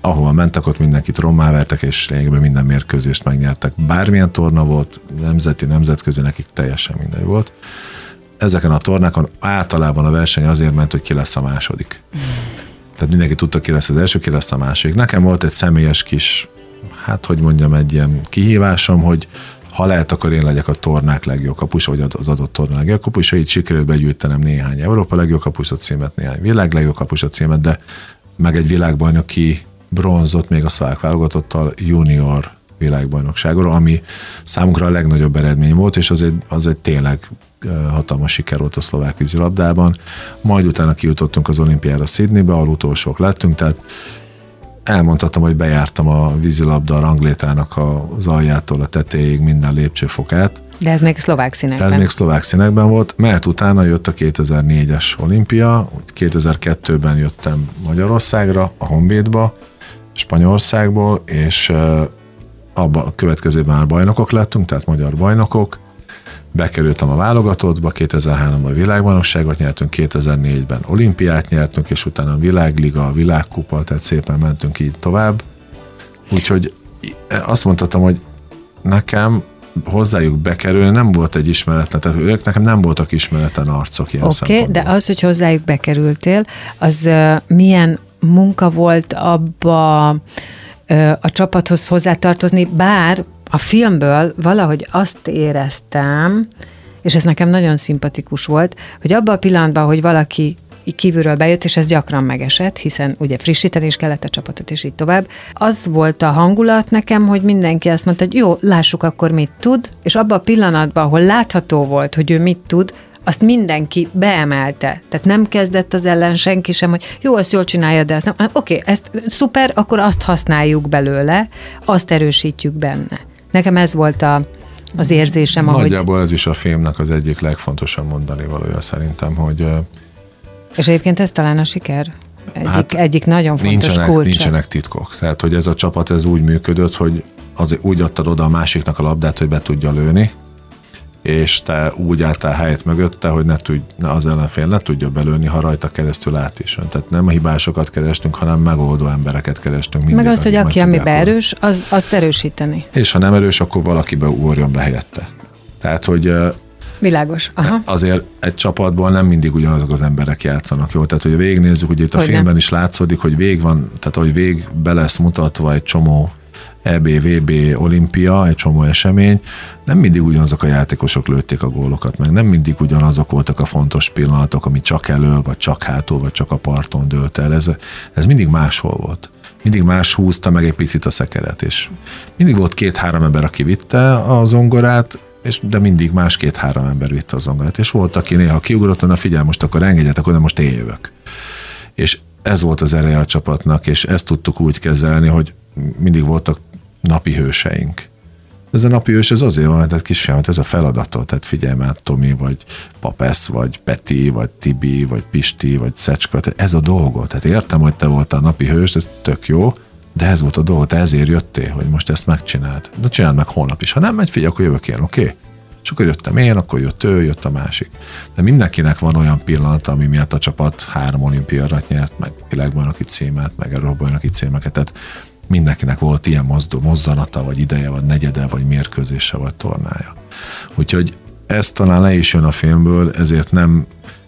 ahova mentek, ott mindenkit rommá vertek, és lényegében minden mérkőzést megnyertek. Bármilyen torna volt, nemzeti, nemzetközi, nekik teljesen mindegy volt. Ezeken a tornákon általában a verseny azért ment, hogy ki lesz a második. Tehát mindenki tudta, ki lesz az első, ki lesz a másik. Nekem volt egy személyes kis, hát hogy mondjam, egy ilyen kihívásom, hogy ha lehet, akkor én legyek a tornák legjobb kapus, vagy az adott torna legjobb kapus, így sikerült begyűjtenem néhány Európa legjobb kapusot címet, néhány világ legjobb kapusot címet, de meg egy világbajnoki bronzot még a szlovák válogatottal junior világbajnokságról, ami számunkra a legnagyobb eredmény volt, és az egy, az egy tényleg hatalmas siker volt a szlovák vízilabdában. Majd utána kijutottunk az olimpiára Sydneybe, ahol utolsók lettünk, tehát elmondhatom, hogy bejártam a vízilabda ranglétának az aljától a tetejéig minden lépcsőfokát. De ez még szlovák színekben. Ez még szlovák színekben volt, mert utána jött a 2004-es olimpia, 2002-ben jöttem Magyarországra, a Honvédba, Spanyolországból, és abban a következőben már bajnokok lettünk, tehát magyar bajnokok, bekerültem a válogatottba, 2003-ban a világbajnokságot nyertünk, 2004-ben olimpiát nyertünk, és utána a világliga, a világkupa, tehát szépen mentünk így tovább. Úgyhogy azt mondhatom, hogy nekem hozzájuk bekerülni nem volt egy ismeretlen, tehát ők nekem nem voltak ismeretlen arcok ilyen Oké, okay, de az, hogy hozzájuk bekerültél, az uh, milyen munka volt abba a csapathoz hozzátartozni, bár a filmből valahogy azt éreztem, és ez nekem nagyon szimpatikus volt, hogy abban a pillanatban, hogy valaki kívülről bejött, és ez gyakran megesett, hiszen ugye frissíteni is kellett a csapatot, és így tovább. Az volt a hangulat nekem, hogy mindenki azt mondta, hogy jó, lássuk akkor mit tud, és abban a pillanatban, ahol látható volt, hogy ő mit tud, azt mindenki beemelte. Tehát nem kezdett az ellen senki sem, hogy jó, azt jól csinálja, de azt nem. Oké, okay, ezt szuper, akkor azt használjuk belőle, azt erősítjük benne. Nekem ez volt a, az érzésem, ahogy... Nagyjából ez is a filmnek az egyik legfontosabb mondani valója szerintem, hogy... És egyébként ez talán a siker? Egyik, hát egyik nagyon fontos nincsenek, kulcsa. Nincsenek titkok. Tehát, hogy ez a csapat ez úgy működött, hogy az, úgy adtad oda a másiknak a labdát, hogy be tudja lőni, és te úgy álltál helyet mögötte, hogy ne tudj, az ellenfél ne tudja belőni, ha rajta keresztül át is ön. Tehát nem a hibásokat kerestünk, hanem megoldó embereket kerestünk. Mindig, Meg azt, hogy aki amiben erős, az, azt erősíteni. És ha nem erős, akkor valakibe ugorjon be helyette. Tehát, hogy Világos. Aha. Azért egy csapatból nem mindig ugyanazok az emberek játszanak, jó? Tehát, hogy végignézzük, hogy itt a hogy filmben nem. is látszódik, hogy vég van, tehát hogy vég be lesz mutatva egy csomó EB, VB, olimpia, egy csomó esemény, nem mindig ugyanazok a játékosok lőtték a gólokat, meg nem mindig ugyanazok voltak a fontos pillanatok, ami csak elő, vagy csak hátul, vagy csak a parton dőlt el. Ez, ez mindig máshol volt. Mindig más húzta meg egy picit a szekeret, és mindig volt két-három ember, aki vitte a zongorát, és, de mindig más két-három ember vitte a zongorát, és volt, aki néha kiugrott, na figyelj, most akkor engedjetek oda, most én jövök. És ez volt az ereje a csapatnak, és ezt tudtuk úgy kezelni, hogy mindig voltak napi hőseink. Ez a napi hős ez azért van, tehát kisfiam, ez a feladatot, tehát figyelj már Tomi, vagy Papesz, vagy Peti, vagy Tibi, vagy Pisti, vagy Szecska, tehát ez a dolgot. Tehát értem, hogy te voltál a napi hős, ez tök jó, de ez volt a dolgot, ezért jöttél, hogy most ezt megcsináld. De csináld meg holnap is. Ha nem megy, figyelj, akkor jövök én, oké? Okay? És akkor jöttem én, akkor jött ő, jött a másik. De mindenkinek van olyan pillanat, ami miatt a csapat három olimpiára nyert, meg világbajnoki címet, meg Európa-bajnoki címeket. Tehát mindenkinek volt ilyen mozdó, mozzanata, vagy ideje, vagy negyede, vagy mérkőzése, vagy tornája. Úgyhogy ez talán le is jön a filmből, ezért nem,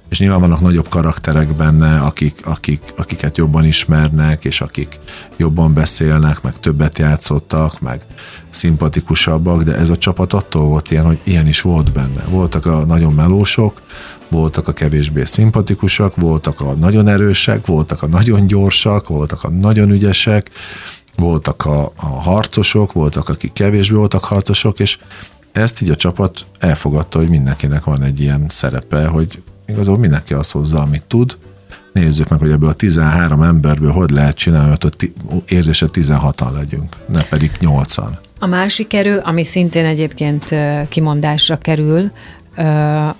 és nyilván vannak nagyobb karakterek benne, akik, akik, akiket jobban ismernek, és akik jobban beszélnek, meg többet játszottak, meg szimpatikusabbak, de ez a csapat attól volt ilyen, hogy ilyen is volt benne. Voltak a nagyon melósok, voltak a kevésbé szimpatikusak, voltak a nagyon erősek, voltak a nagyon gyorsak, voltak a nagyon ügyesek, voltak a, a harcosok, voltak, akik kevésbé voltak harcosok, és ezt így a csapat elfogadta, hogy mindenkinek van egy ilyen szerepe, hogy igazából mindenki azt hozza, amit tud. Nézzük meg, hogy ebből a 13 emberből hogy lehet csinálni, hogy érzése 16-an legyünk, ne pedig 8-an. A másik erő, ami szintén egyébként kimondásra kerül,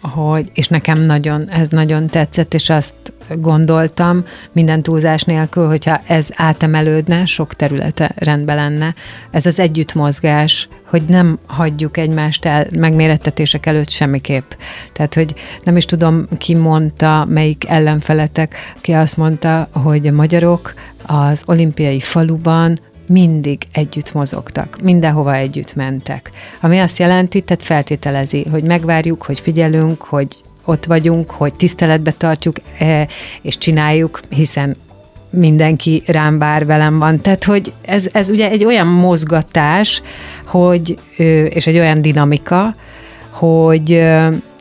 hogy, és nekem nagyon, ez nagyon tetszett, és azt gondoltam minden túlzás nélkül, hogyha ez átemelődne, sok területe rendben lenne. Ez az együttmozgás, hogy nem hagyjuk egymást el megmérettetések előtt semmiképp. Tehát, hogy nem is tudom, ki mondta, melyik ellenfeletek, ki azt mondta, hogy a magyarok az olimpiai faluban mindig együtt mozogtak, mindenhova együtt mentek. Ami azt jelenti, tehát feltételezi, hogy megvárjuk, hogy figyelünk, hogy ott vagyunk, hogy tiszteletbe tartjuk e, és csináljuk, hiszen mindenki rám bár velem van. Tehát, hogy ez, ez ugye egy olyan mozgatás, hogy, és egy olyan dinamika, hogy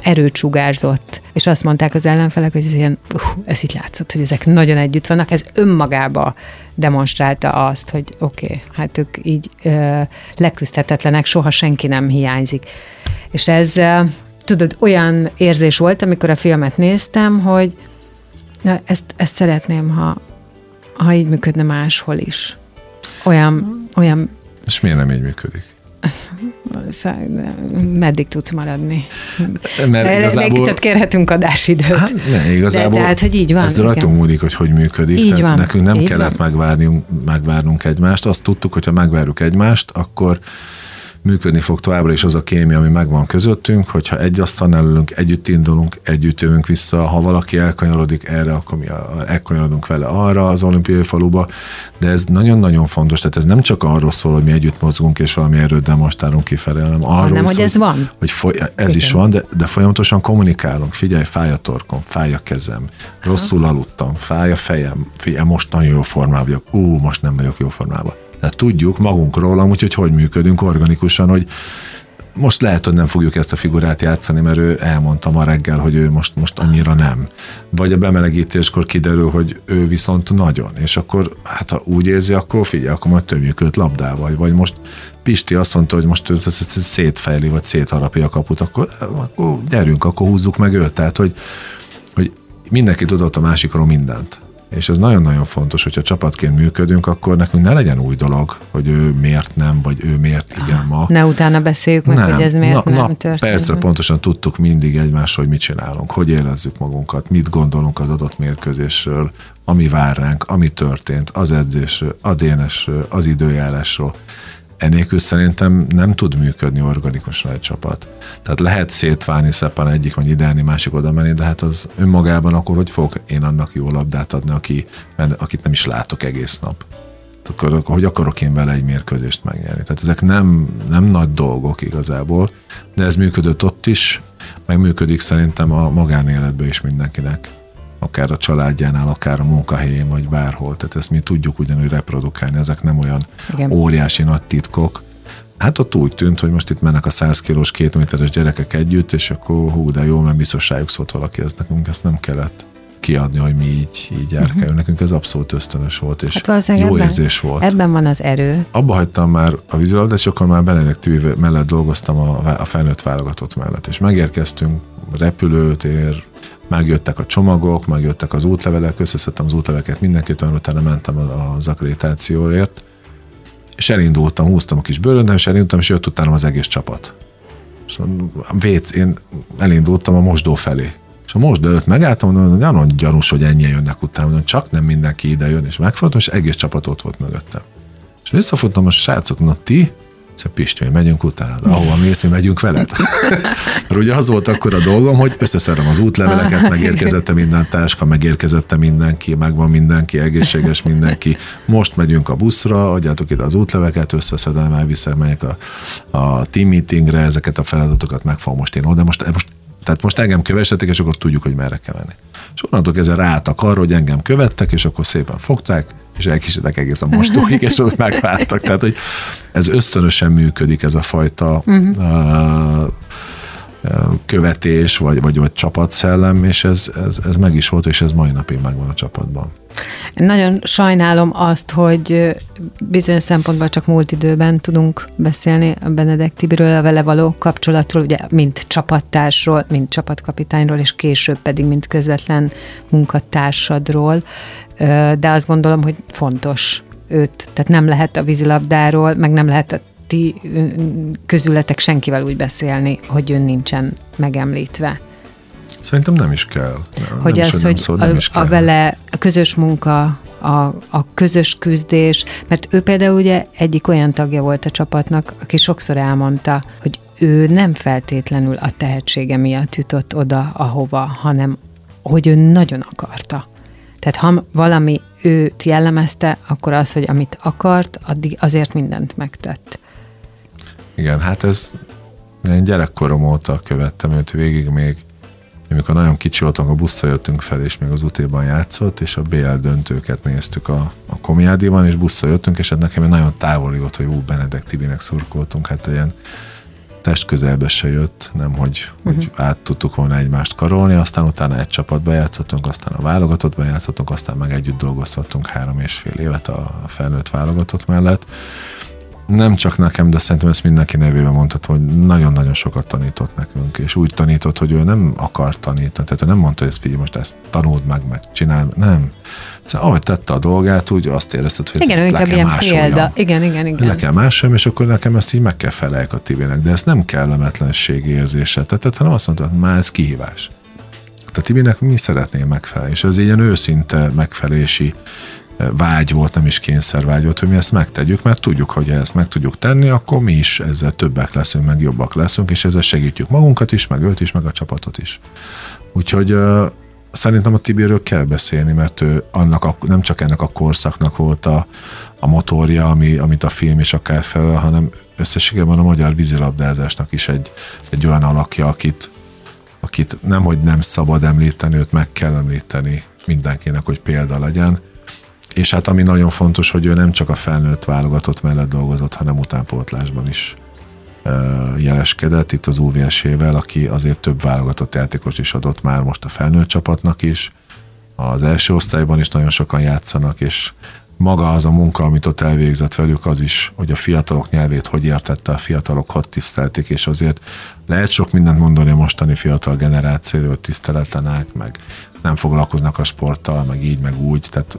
erőt sugárzott. És azt mondták az ellenfelek, hogy ez ilyen, uh, ez itt látszott, hogy ezek nagyon együtt vannak. Ez önmagába demonstrálta azt, hogy oké, okay, hát ők így ö, leküzdhetetlenek, soha senki nem hiányzik. És ez, ö, tudod, olyan érzés volt, amikor a filmet néztem, hogy na, ezt, ezt szeretném, ha, ha így működne máshol is. Olyan, olyan... És miért nem így működik? Meddig tudsz maradni? Mert igazából... Még kérhetünk adásidőt. Hát, ne, igazából de, tehát, hogy így van. Ez rajtunk múlik, hogy hogy működik. Így tehát van, nekünk nem így kellett van. megvárnunk, megvárnunk egymást. Azt tudtuk, hogy ha megvárjuk egymást, akkor működni fog továbbra is az a kémia, ami megvan közöttünk, hogyha egy asztalnál ülünk, együtt indulunk, együtt jövünk vissza, ha valaki elkanyarodik erre, akkor mi elkanyarodunk vele arra az olimpiai faluba, de ez nagyon-nagyon fontos, tehát ez nem csak arról szól, hogy mi együtt mozgunk és valami erőt demonstrálunk kifelé, hanem arról hanem, szól, hogy ez van. Hogy foly- ez Igen. is van, de, de folyamatosan kommunikálunk. Figyelj, fáj a torkom, fáj a kezem, rosszul aludtam, fáj a fejem, figyelj, most nagyon jó formában vagyok, ú, most nem vagyok jó formában tehát tudjuk magunkról amúgy, hogy hogy működünk organikusan, hogy most lehet, hogy nem fogjuk ezt a figurát játszani, mert ő elmondta ma reggel, hogy ő most, most annyira nem. Vagy a bemelegítéskor kiderül, hogy ő viszont nagyon, és akkor hát ha úgy érzi, akkor figyelj, akkor majd többjük őt labdával, vagy most Pisti azt mondta, hogy most őt szétfejli, vagy szétharapja a kaput, akkor, akkor gyerünk, akkor húzzuk meg őt. Tehát, hogy, hogy mindenki tudott a másikról mindent. És ez nagyon-nagyon fontos, hogyha csapatként működünk, akkor nekünk ne legyen új dolog, hogy ő miért nem, vagy ő miért igen ma. Ne utána beszéljük meg, nem. hogy ez miért na, nem na, történt. Percre pontosan tudtuk mindig egymásról, hogy mit csinálunk, hogy érezzük magunkat, mit gondolunk az adott mérkőzésről, ami vár ránk, ami történt, az edzésről, a dénesről, az időjárásról enélkül szerintem nem tud működni organikusan egy csapat. Tehát lehet szétválni szeppan egyik, vagy ideálni, másik oda menni, de hát az önmagában akkor hogy fogok én annak jó labdát adni, aki, akit nem is látok egész nap. Akkor, hogy akarok én vele egy mérkőzést megnyerni. Tehát ezek nem, nem nagy dolgok igazából, de ez működött ott is, meg működik szerintem a magánéletben is mindenkinek akár a családjánál, akár a munkahelyén, vagy bárhol. Tehát ezt mi tudjuk ugyanúgy reprodukálni, ezek nem olyan Igen. óriási nagy titkok. Hát ott úgy tűnt, hogy most itt mennek a 100 kilós, két méteres gyerekek együtt, és akkor hú, de jó, mert biztos rájuk szólt valaki, ez nekünk ezt nem kellett kiadni, hogy mi így, így járkálunk. Uh-huh. Nekünk ez abszolút ösztönös volt, és hát jó ebben, érzés volt. Ebben van az erő. Abba hagytam már a vízilabdát, és akkor már Benedek TV mellett dolgoztam a, a felnőtt válogatott mellett, és megérkeztünk, repülőtér, megjöttek a csomagok, megjöttek az útlevelek, összeszedtem az útleveleket mindenkit, olyan utána mentem az akkreditációért, és elindultam, húztam a kis bőröndem, és elindultam, és jött utána az egész csapat. És vét, én elindultam a mosdó felé. És a mosdó előtt megálltam, mondom, nagyon gyanús, hogy ennyien jönnek utána, mondom, csak nem mindenki ide jön, és megfordultam, és egész csapat ott volt mögöttem. És visszafutottam, a srácok, na ti, Szóval Pisti, megyünk utána, ahova mész, mi megyünk veled. <laughs> Mert ugye az volt akkor a dolgom, hogy összeszerem az útleveleket, megérkezette minden táska, megérkezette mindenki, megvan mindenki, egészséges mindenki. Most megyünk a buszra, adjátok ide az útleveket, összeszedem, elviszem, megyek a, a team meetingre, ezeket a feladatokat megfogom most én oda. Most, most tehát most engem kövessetek, és akkor tudjuk, hogy merre kell menni. És onnantól kezdve ráálltak arra, hogy engem követtek, és akkor szépen fogták, és elkísértek egészen mostóig, és ott megváltak. Tehát, hogy ez ösztönösen működik, ez a fajta uh-huh. követés, vagy, vagy, vagy csapatszellem, és ez, ez, ez meg is volt, és ez mai napig megvan a csapatban. Nagyon sajnálom azt, hogy bizonyos szempontból csak múlt időben tudunk beszélni a Benedek Tibiről, a vele való kapcsolatról, ugye mint csapattársról, mint csapatkapitányról, és később pedig mint közvetlen munkatársadról, de azt gondolom, hogy fontos őt, tehát nem lehet a vízilabdáról, meg nem lehet a ti közületek senkivel úgy beszélni, hogy ön nincsen megemlítve. Szerintem nem is kell. Nem, hogy nem ez, hogy szó, a, is kell. a vele a közös munka, a, a közös küzdés, mert ő például ugye egyik olyan tagja volt a csapatnak, aki sokszor elmondta, hogy ő nem feltétlenül a tehetsége miatt jutott oda, ahova, hanem hogy ő nagyon akarta. Tehát ha valami őt jellemezte, akkor az, hogy amit akart, addig azért mindent megtett. Igen, hát ez én gyerekkorom óta követtem őt végig, még amikor nagyon kicsi voltunk, a busszal jöttünk fel, és még az utéban játszott, és a BL döntőket néztük a, a komiádiban, és busszal jöttünk, és hát nekem egy nagyon távoli volt, hogy ú, Benedek Tibinek szurkoltunk, hát ilyen test közelbe se jött, nem hogy, uh-huh. hogy át tudtuk volna egymást karolni, aztán utána egy csapatba játszottunk, aztán a válogatottba játszottunk, aztán meg együtt dolgoztattunk három és fél évet a felnőtt válogatott mellett. Nem csak nekem, de szerintem ezt mindenki nevében mondható, hogy nagyon-nagyon sokat tanított nekünk, és úgy tanított, hogy ő nem akar tanítani, tehát ő nem mondta, hogy ezt figyelj, most ezt tanuld meg, meg csinálj, nem Szóval, ahogy tette a dolgát, úgy azt érezted, hogy igen, ezt le kell másoljam. Példa. Igen, igen, igen. Le kell másoljam, és akkor nekem ezt így meg kell feleljek a Tibinek. De ez nem kellemetlenség érzése. Tehát, hanem azt mondtad, már ez kihívás. A Tibinek mi szeretnél megfelelni, és ez ilyen őszinte megfelelési vágy volt, nem is kényszervágy volt, hogy mi ezt megtegyük, mert tudjuk, hogy ezt meg tudjuk tenni, akkor mi is ezzel többek leszünk, meg jobbak leszünk, és ezzel segítjük magunkat is, meg őt is, meg a csapatot is. Úgyhogy Szerintem a Tibiről kell beszélni, mert ő annak a, nem csak ennek a korszaknak volt a, a motorja, ami, amit a film is akár fel, hanem összességében a magyar vízilabdázásnak is egy, egy olyan alakja, akit, akit nem, hogy nem szabad említeni, őt meg kell említeni mindenkinek, hogy példa legyen. És hát ami nagyon fontos, hogy ő nem csak a felnőtt válogatott mellett dolgozott, hanem utánpótlásban is jeleskedett itt az UVS-ével, aki azért több válogatott játékos is adott már most a felnőtt csapatnak is. Az első osztályban is nagyon sokan játszanak, és maga az a munka, amit ott elvégzett velük, az is, hogy a fiatalok nyelvét hogy értette, a fiatalok hogy tisztelték, és azért lehet sok mindent mondani a mostani fiatal generációról, tiszteletlenek, meg nem foglalkoznak a sporttal, meg így, meg úgy, tehát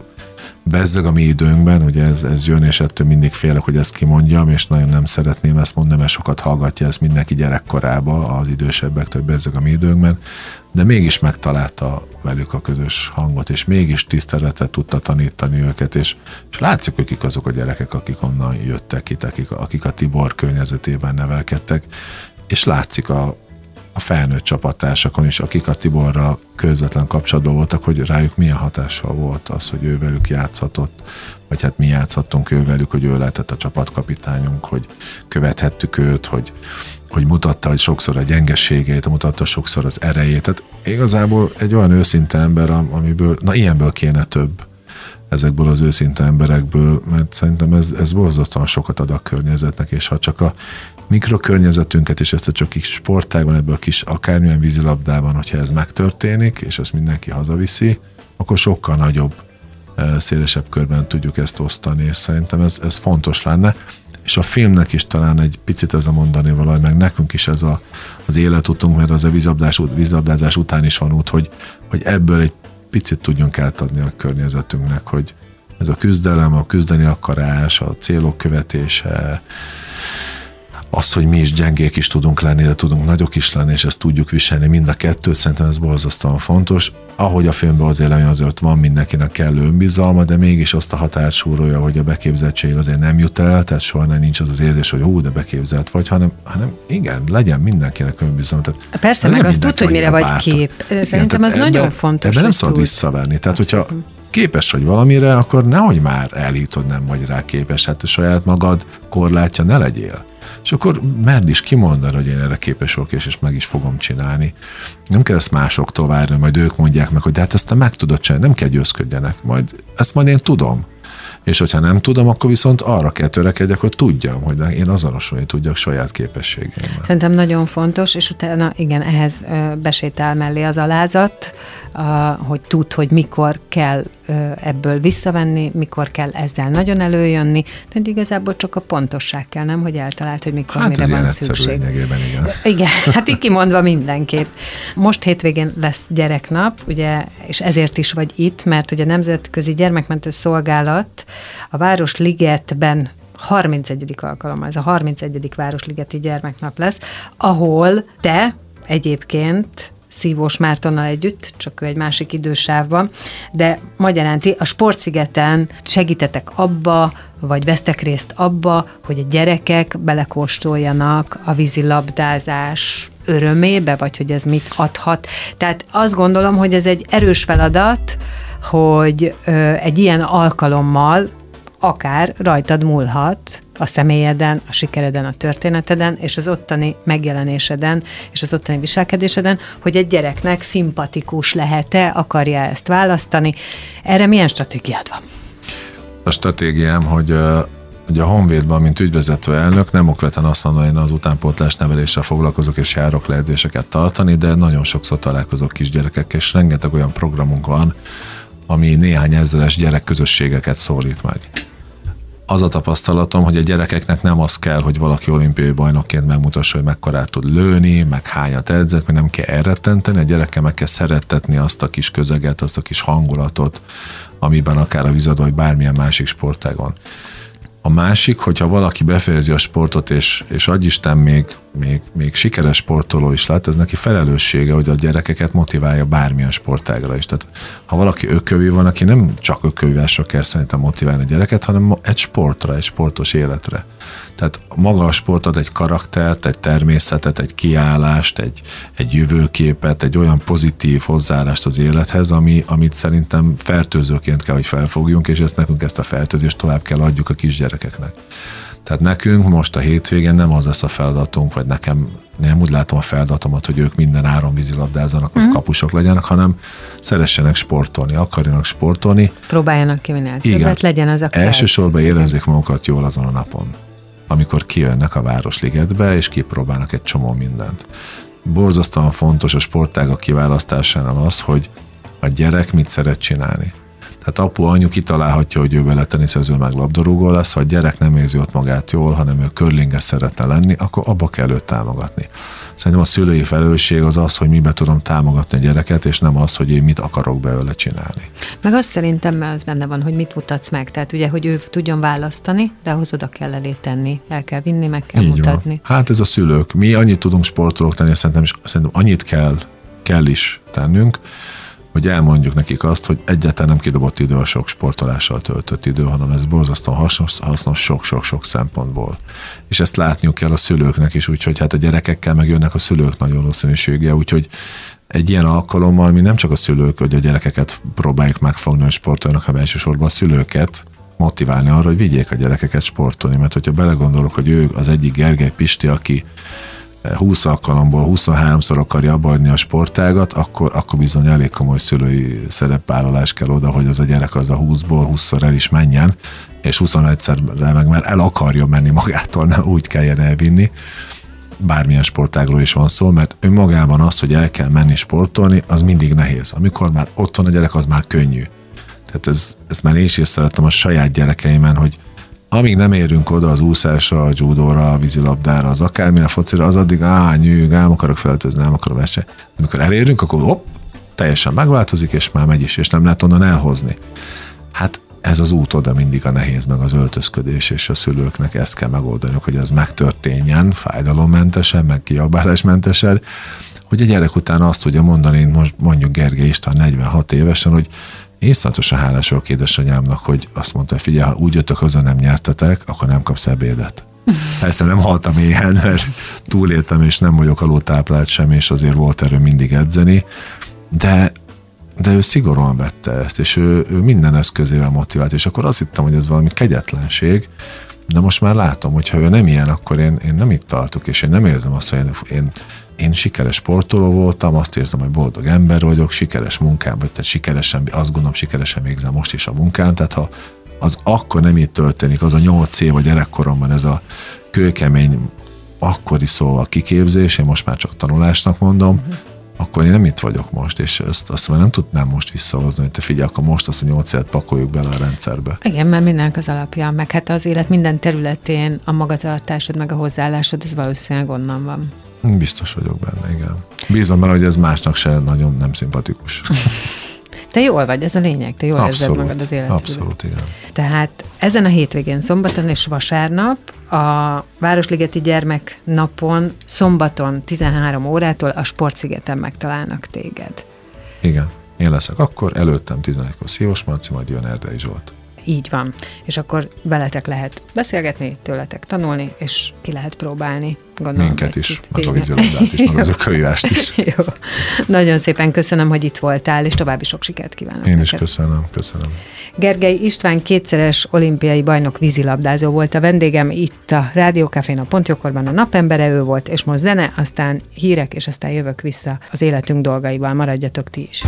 bezzeg a mi időnkben, ugye ez, ez jön, és ettől mindig félek, hogy ezt kimondjam, és nagyon nem szeretném ezt mondani, mert sokat hallgatja ezt mindenki gyerekkorába, az idősebbektől, bezzeg a mi időnkben, de mégis megtalálta velük a közös hangot, és mégis tiszteletet tudta tanítani őket, és, és látszik, hogy kik azok a gyerekek, akik onnan jöttek itt, akik, akik a Tibor környezetében nevelkedtek, és látszik a, a felnőtt csapattársakon is, akik a Tiborra közvetlen kapcsolatban voltak, hogy rájuk milyen hatással volt az, hogy ő velük játszhatott, vagy hát mi játszhattunk ő velük, hogy ő lehetett a csapatkapitányunk, hogy követhettük őt, hogy, hogy mutatta hogy sokszor a gyengeségét, mutatta sokszor az erejét. Tehát igazából egy olyan őszinte ember, amiből, na ilyenből kéne több ezekből az őszinte emberekből, mert szerintem ez, ez borzasztóan sokat ad a környezetnek, és ha csak a mikrokörnyezetünket, és ezt a csak kis sportágban, ebből a kis akármilyen vízilabdában, hogyha ez megtörténik, és ezt mindenki hazaviszi, akkor sokkal nagyobb, eh, szélesebb körben tudjuk ezt osztani, és szerintem ez, ez fontos lenne. És a filmnek is talán egy picit ez a mondani valahogy, meg nekünk is ez a, az életutunk, mert az a vízabdás, vízabdázás után is van út, hogy, hogy ebből egy picit tudjunk átadni a környezetünknek, hogy ez a küzdelem, a küzdeni akarás, a célok követése, az, hogy mi is gyengék is tudunk lenni, de tudunk nagyok is lenni, és ezt tudjuk viselni mind a kettőt, szerintem ez borzasztóan fontos. Ahogy a filmben azért lejön, azért van mindenkinek kellő önbizalma, de mégis azt a határt súrolja, hogy a beképzettség azért nem jut el, tehát soha nem nincs az az érzés, hogy hú, de beképzelt vagy, hanem, hanem igen, legyen mindenkinek önbizalma. Tehát Persze, meg azt tud, hogy mire vagy kép. Szerintem ez ebben, nagyon fontos. Ebben nem szabad visszaverni. Tehát, hogyha képes vagy valamire, akkor nehogy már elítod, nem vagy rá képes. Hát a saját magad korlátja ne legyél és akkor merd is kimondani, hogy én erre képes vagyok, és, és meg is fogom csinálni. Nem kell ezt másoktól várni, majd ők mondják meg, hogy de hát ezt te meg tudod csinálni, nem kell győzködjenek, majd ezt majd én tudom. És hogyha nem tudom, akkor viszont arra kell törekedjek, hogy tudjam, hogy én azonosulni tudjak saját képességeimmel. Szerintem nagyon fontos, és utána igen, ehhez besétál mellé az alázat, hogy tud, hogy mikor kell ebből visszavenni, mikor kell ezzel nagyon előjönni, de igazából csak a pontosság kell, nem, hogy eltalált, hogy mikor hát mire van szükség. igen. Igen, <laughs> hát így kimondva mindenképp. Most hétvégén lesz gyereknap, ugye, és ezért is vagy itt, mert ugye a Nemzetközi Gyermekmentő Szolgálat a Városligetben 31. alkalommal, ez a 31. Városligeti Gyermeknap lesz, ahol te egyébként Szívós Mártonnal együtt, csak ő egy másik idősávban, de magyaránti a Sportszigeten segítetek abba, vagy vesztek részt abba, hogy a gyerekek belekóstoljanak a vízilabdázás örömébe, vagy hogy ez mit adhat. Tehát azt gondolom, hogy ez egy erős feladat, hogy ö, egy ilyen alkalommal akár rajtad múlhat, a személyeden, a sikereden, a történeteden, és az ottani megjelenéseden, és az ottani viselkedéseden, hogy egy gyereknek szimpatikus lehet-e, akarja ezt választani. Erre milyen stratégiád van? A stratégiám, hogy Ugye a Honvédban, mint ügyvezető elnök, nem okvetlen azt mondom, én az utánpótlás neveléssel foglalkozok és járok le tartani, de nagyon sokszor találkozok kisgyerekekkel, és rengeteg olyan programunk van, ami néhány ezeres gyerekközösségeket szólít meg. Az a tapasztalatom, hogy a gyerekeknek nem az kell, hogy valaki olimpiai bajnokként megmutassa, hogy mekkorát tud lőni, meg hányat edzett, meg nem kell elrettenteni, a gyerekkel meg kell szerettetni azt a kis közeget, azt a kis hangulatot, amiben akár a vizad, vagy bármilyen másik sportágon. A másik, hogyha valaki befejezi a sportot, és, és Isten még, még, még sikeres sportoló is lett, ez neki felelőssége, hogy a gyerekeket motiválja bármilyen sportágra is. Tehát ha valaki ökövi van, aki nem csak ökövívásra kell szerintem motiválni a gyereket, hanem egy sportra, egy sportos életre. Tehát maga a sport ad egy karaktert, egy természetet, egy kiállást, egy, egy jövőképet, egy olyan pozitív hozzáállást az élethez, ami, amit szerintem fertőzőként kell, hogy felfogjunk, és ezt nekünk ezt a fertőzést tovább kell adjuk a kisgyerekeknek. Tehát nekünk most a hétvégén nem az lesz a feladatunk, vagy nekem nem úgy látom a feladatomat, hogy ők minden áron vízilabdázzanak, vagy mm. kapusok legyenek, hanem szeressenek sportolni, akarjanak sportolni. Próbáljanak ki minél többet, legyen az a Elsősorban érezzék magukat jól azon a napon amikor kijönnek a Városligetbe, és kipróbálnak egy csomó mindent. Borzasztóan fontos a sportágak kiválasztásánál az, hogy a gyerek mit szeret csinálni. Tehát apu, anyu kitalálhatja, hogy ő vele teniszező meg labdarúgó lesz, ha a gyerek nem érzi ott magát jól, hanem ő körlinges szeretne lenni, akkor abba kell őt támogatni. Szerintem a szülői felelősség az az, hogy mibe tudom támogatni a gyereket, és nem az, hogy én mit akarok belőle csinálni. Meg azt szerintem az benne van, hogy mit mutatsz meg. Tehát ugye, hogy ő tudjon választani, de ahhoz oda kell elé tenni. El kell vinni, meg kell Így mutatni. Van. Hát ez a szülők. Mi annyit tudunk sportolók tenni, szerintem, és szerintem annyit kell, kell is tennünk, hogy elmondjuk nekik azt, hogy egyáltalán nem kidobott idő a sok sportolással töltött idő, hanem ez borzasztóan hasznos, sok-sok-sok szempontból. És ezt látniuk kell a szülőknek is, úgyhogy hát a gyerekekkel megjönnek a szülők nagy valószínűsége, úgyhogy egy ilyen alkalommal mi nem csak a szülők, hogy a gyerekeket próbáljuk megfogni, hogy sportoljanak, hanem elsősorban a szülőket motiválni arra, hogy vigyék a gyerekeket sportolni, mert hogyha belegondolok, hogy ő az egyik Gergely Pisti, aki 20 alkalomból 23-szor akarja abbaadni a sportágat, akkor, akkor bizony elég komoly szülői szerepvállalás kell oda, hogy az a gyerek az a 20-ból 20-szor el is menjen, és 21-szerre meg már el akarja menni magától, ne úgy kelljen elvinni. Bármilyen sportágról is van szó, mert önmagában az, hogy el kell menni sportolni, az mindig nehéz. Amikor már ott van a gyerek, az már könnyű. Tehát ez, ezt már én is észrevettem a saját gyerekeimen, hogy amíg nem érünk oda az úszásra, a judóra, a vízilabdára, az akármire, a focira, az addig á, nyűg, nem akarok feltőzni, nem akarom ezt se. Amikor elérünk, akkor hopp, teljesen megváltozik, és már megy is, és nem lehet onnan elhozni. Hát ez az út oda mindig a nehéz, meg az öltözködés, és a szülőknek ezt kell megoldani, hogy ez megtörténjen, fájdalommentesen, meg kiabálásmentesen, hogy a gyerek után azt tudja mondani, most mondjuk Gergely István 46 évesen, hogy iszonyatosan hálás vagyok édesanyámnak, hogy azt mondta, hogy figyelj, ha úgy jöttök haza, nem nyertetek, akkor nem kapsz ebédet. <laughs> Persze nem haltam éhen, mert túléltem, és nem vagyok alultáplált sem, és azért volt erő mindig edzeni, de, de ő szigorúan vette ezt, és ő, ő minden eszközével motivált, és akkor azt hittem, hogy ez valami kegyetlenség, de most már látom, hogy ha ő nem ilyen, akkor én, én nem itt tartok, és én nem érzem azt, hogy én, én én sikeres sportoló voltam, azt érzem, hogy boldog ember vagyok, sikeres munkám, vagy tehát sikeresen, azt gondolom, sikeresen végzem most is a munkám, tehát ha az akkor nem itt történik, az a nyolc év a gyerekkoromban ez a kőkemény akkori szóval kiképzés, én most már csak tanulásnak mondom, uh-huh. akkor én nem itt vagyok most, és ezt azt már nem tudnám most visszahozni, hogy te figyelj, akkor most azt a nyolc évet pakoljuk bele a rendszerbe. Igen, mert mindenek az alapja, meg hát az élet minden területén a magatartásod, meg a hozzáállásod, ez valószínűleg onnan van. Biztos vagyok benne, igen. Bízom benne, hogy ez másnak se nagyon nem szimpatikus. <laughs> Te jól vagy, ez a lényeg, te jól abszolút, érzed magad az életben. Abszolút, igen. Tehát ezen a hétvégén, szombaton és vasárnap a Városligeti Gyermek napon, szombaton 13 órától a Sportszigeten megtalálnak téged. Igen, én leszek akkor, előttem 11-kor Szívos Marci, majd jön Erdei Zsolt. Így van. És akkor veletek lehet beszélgetni, tőletek tanulni, és ki lehet próbálni. Gondolom, Minket is, meg a vízilabdát is, meg az <laughs> is. <laughs> Jó. Nagyon szépen köszönöm, hogy itt voltál, és további sok sikert kívánok. Én neked. is köszönöm, köszönöm. Gergely István kétszeres olimpiai bajnok vízilabdázó volt a vendégem itt a Rádiókafén a Pontjókorban a napembere ő volt, és most zene, aztán hírek, és aztán jövök vissza az életünk dolgaival. Maradjatok ti is.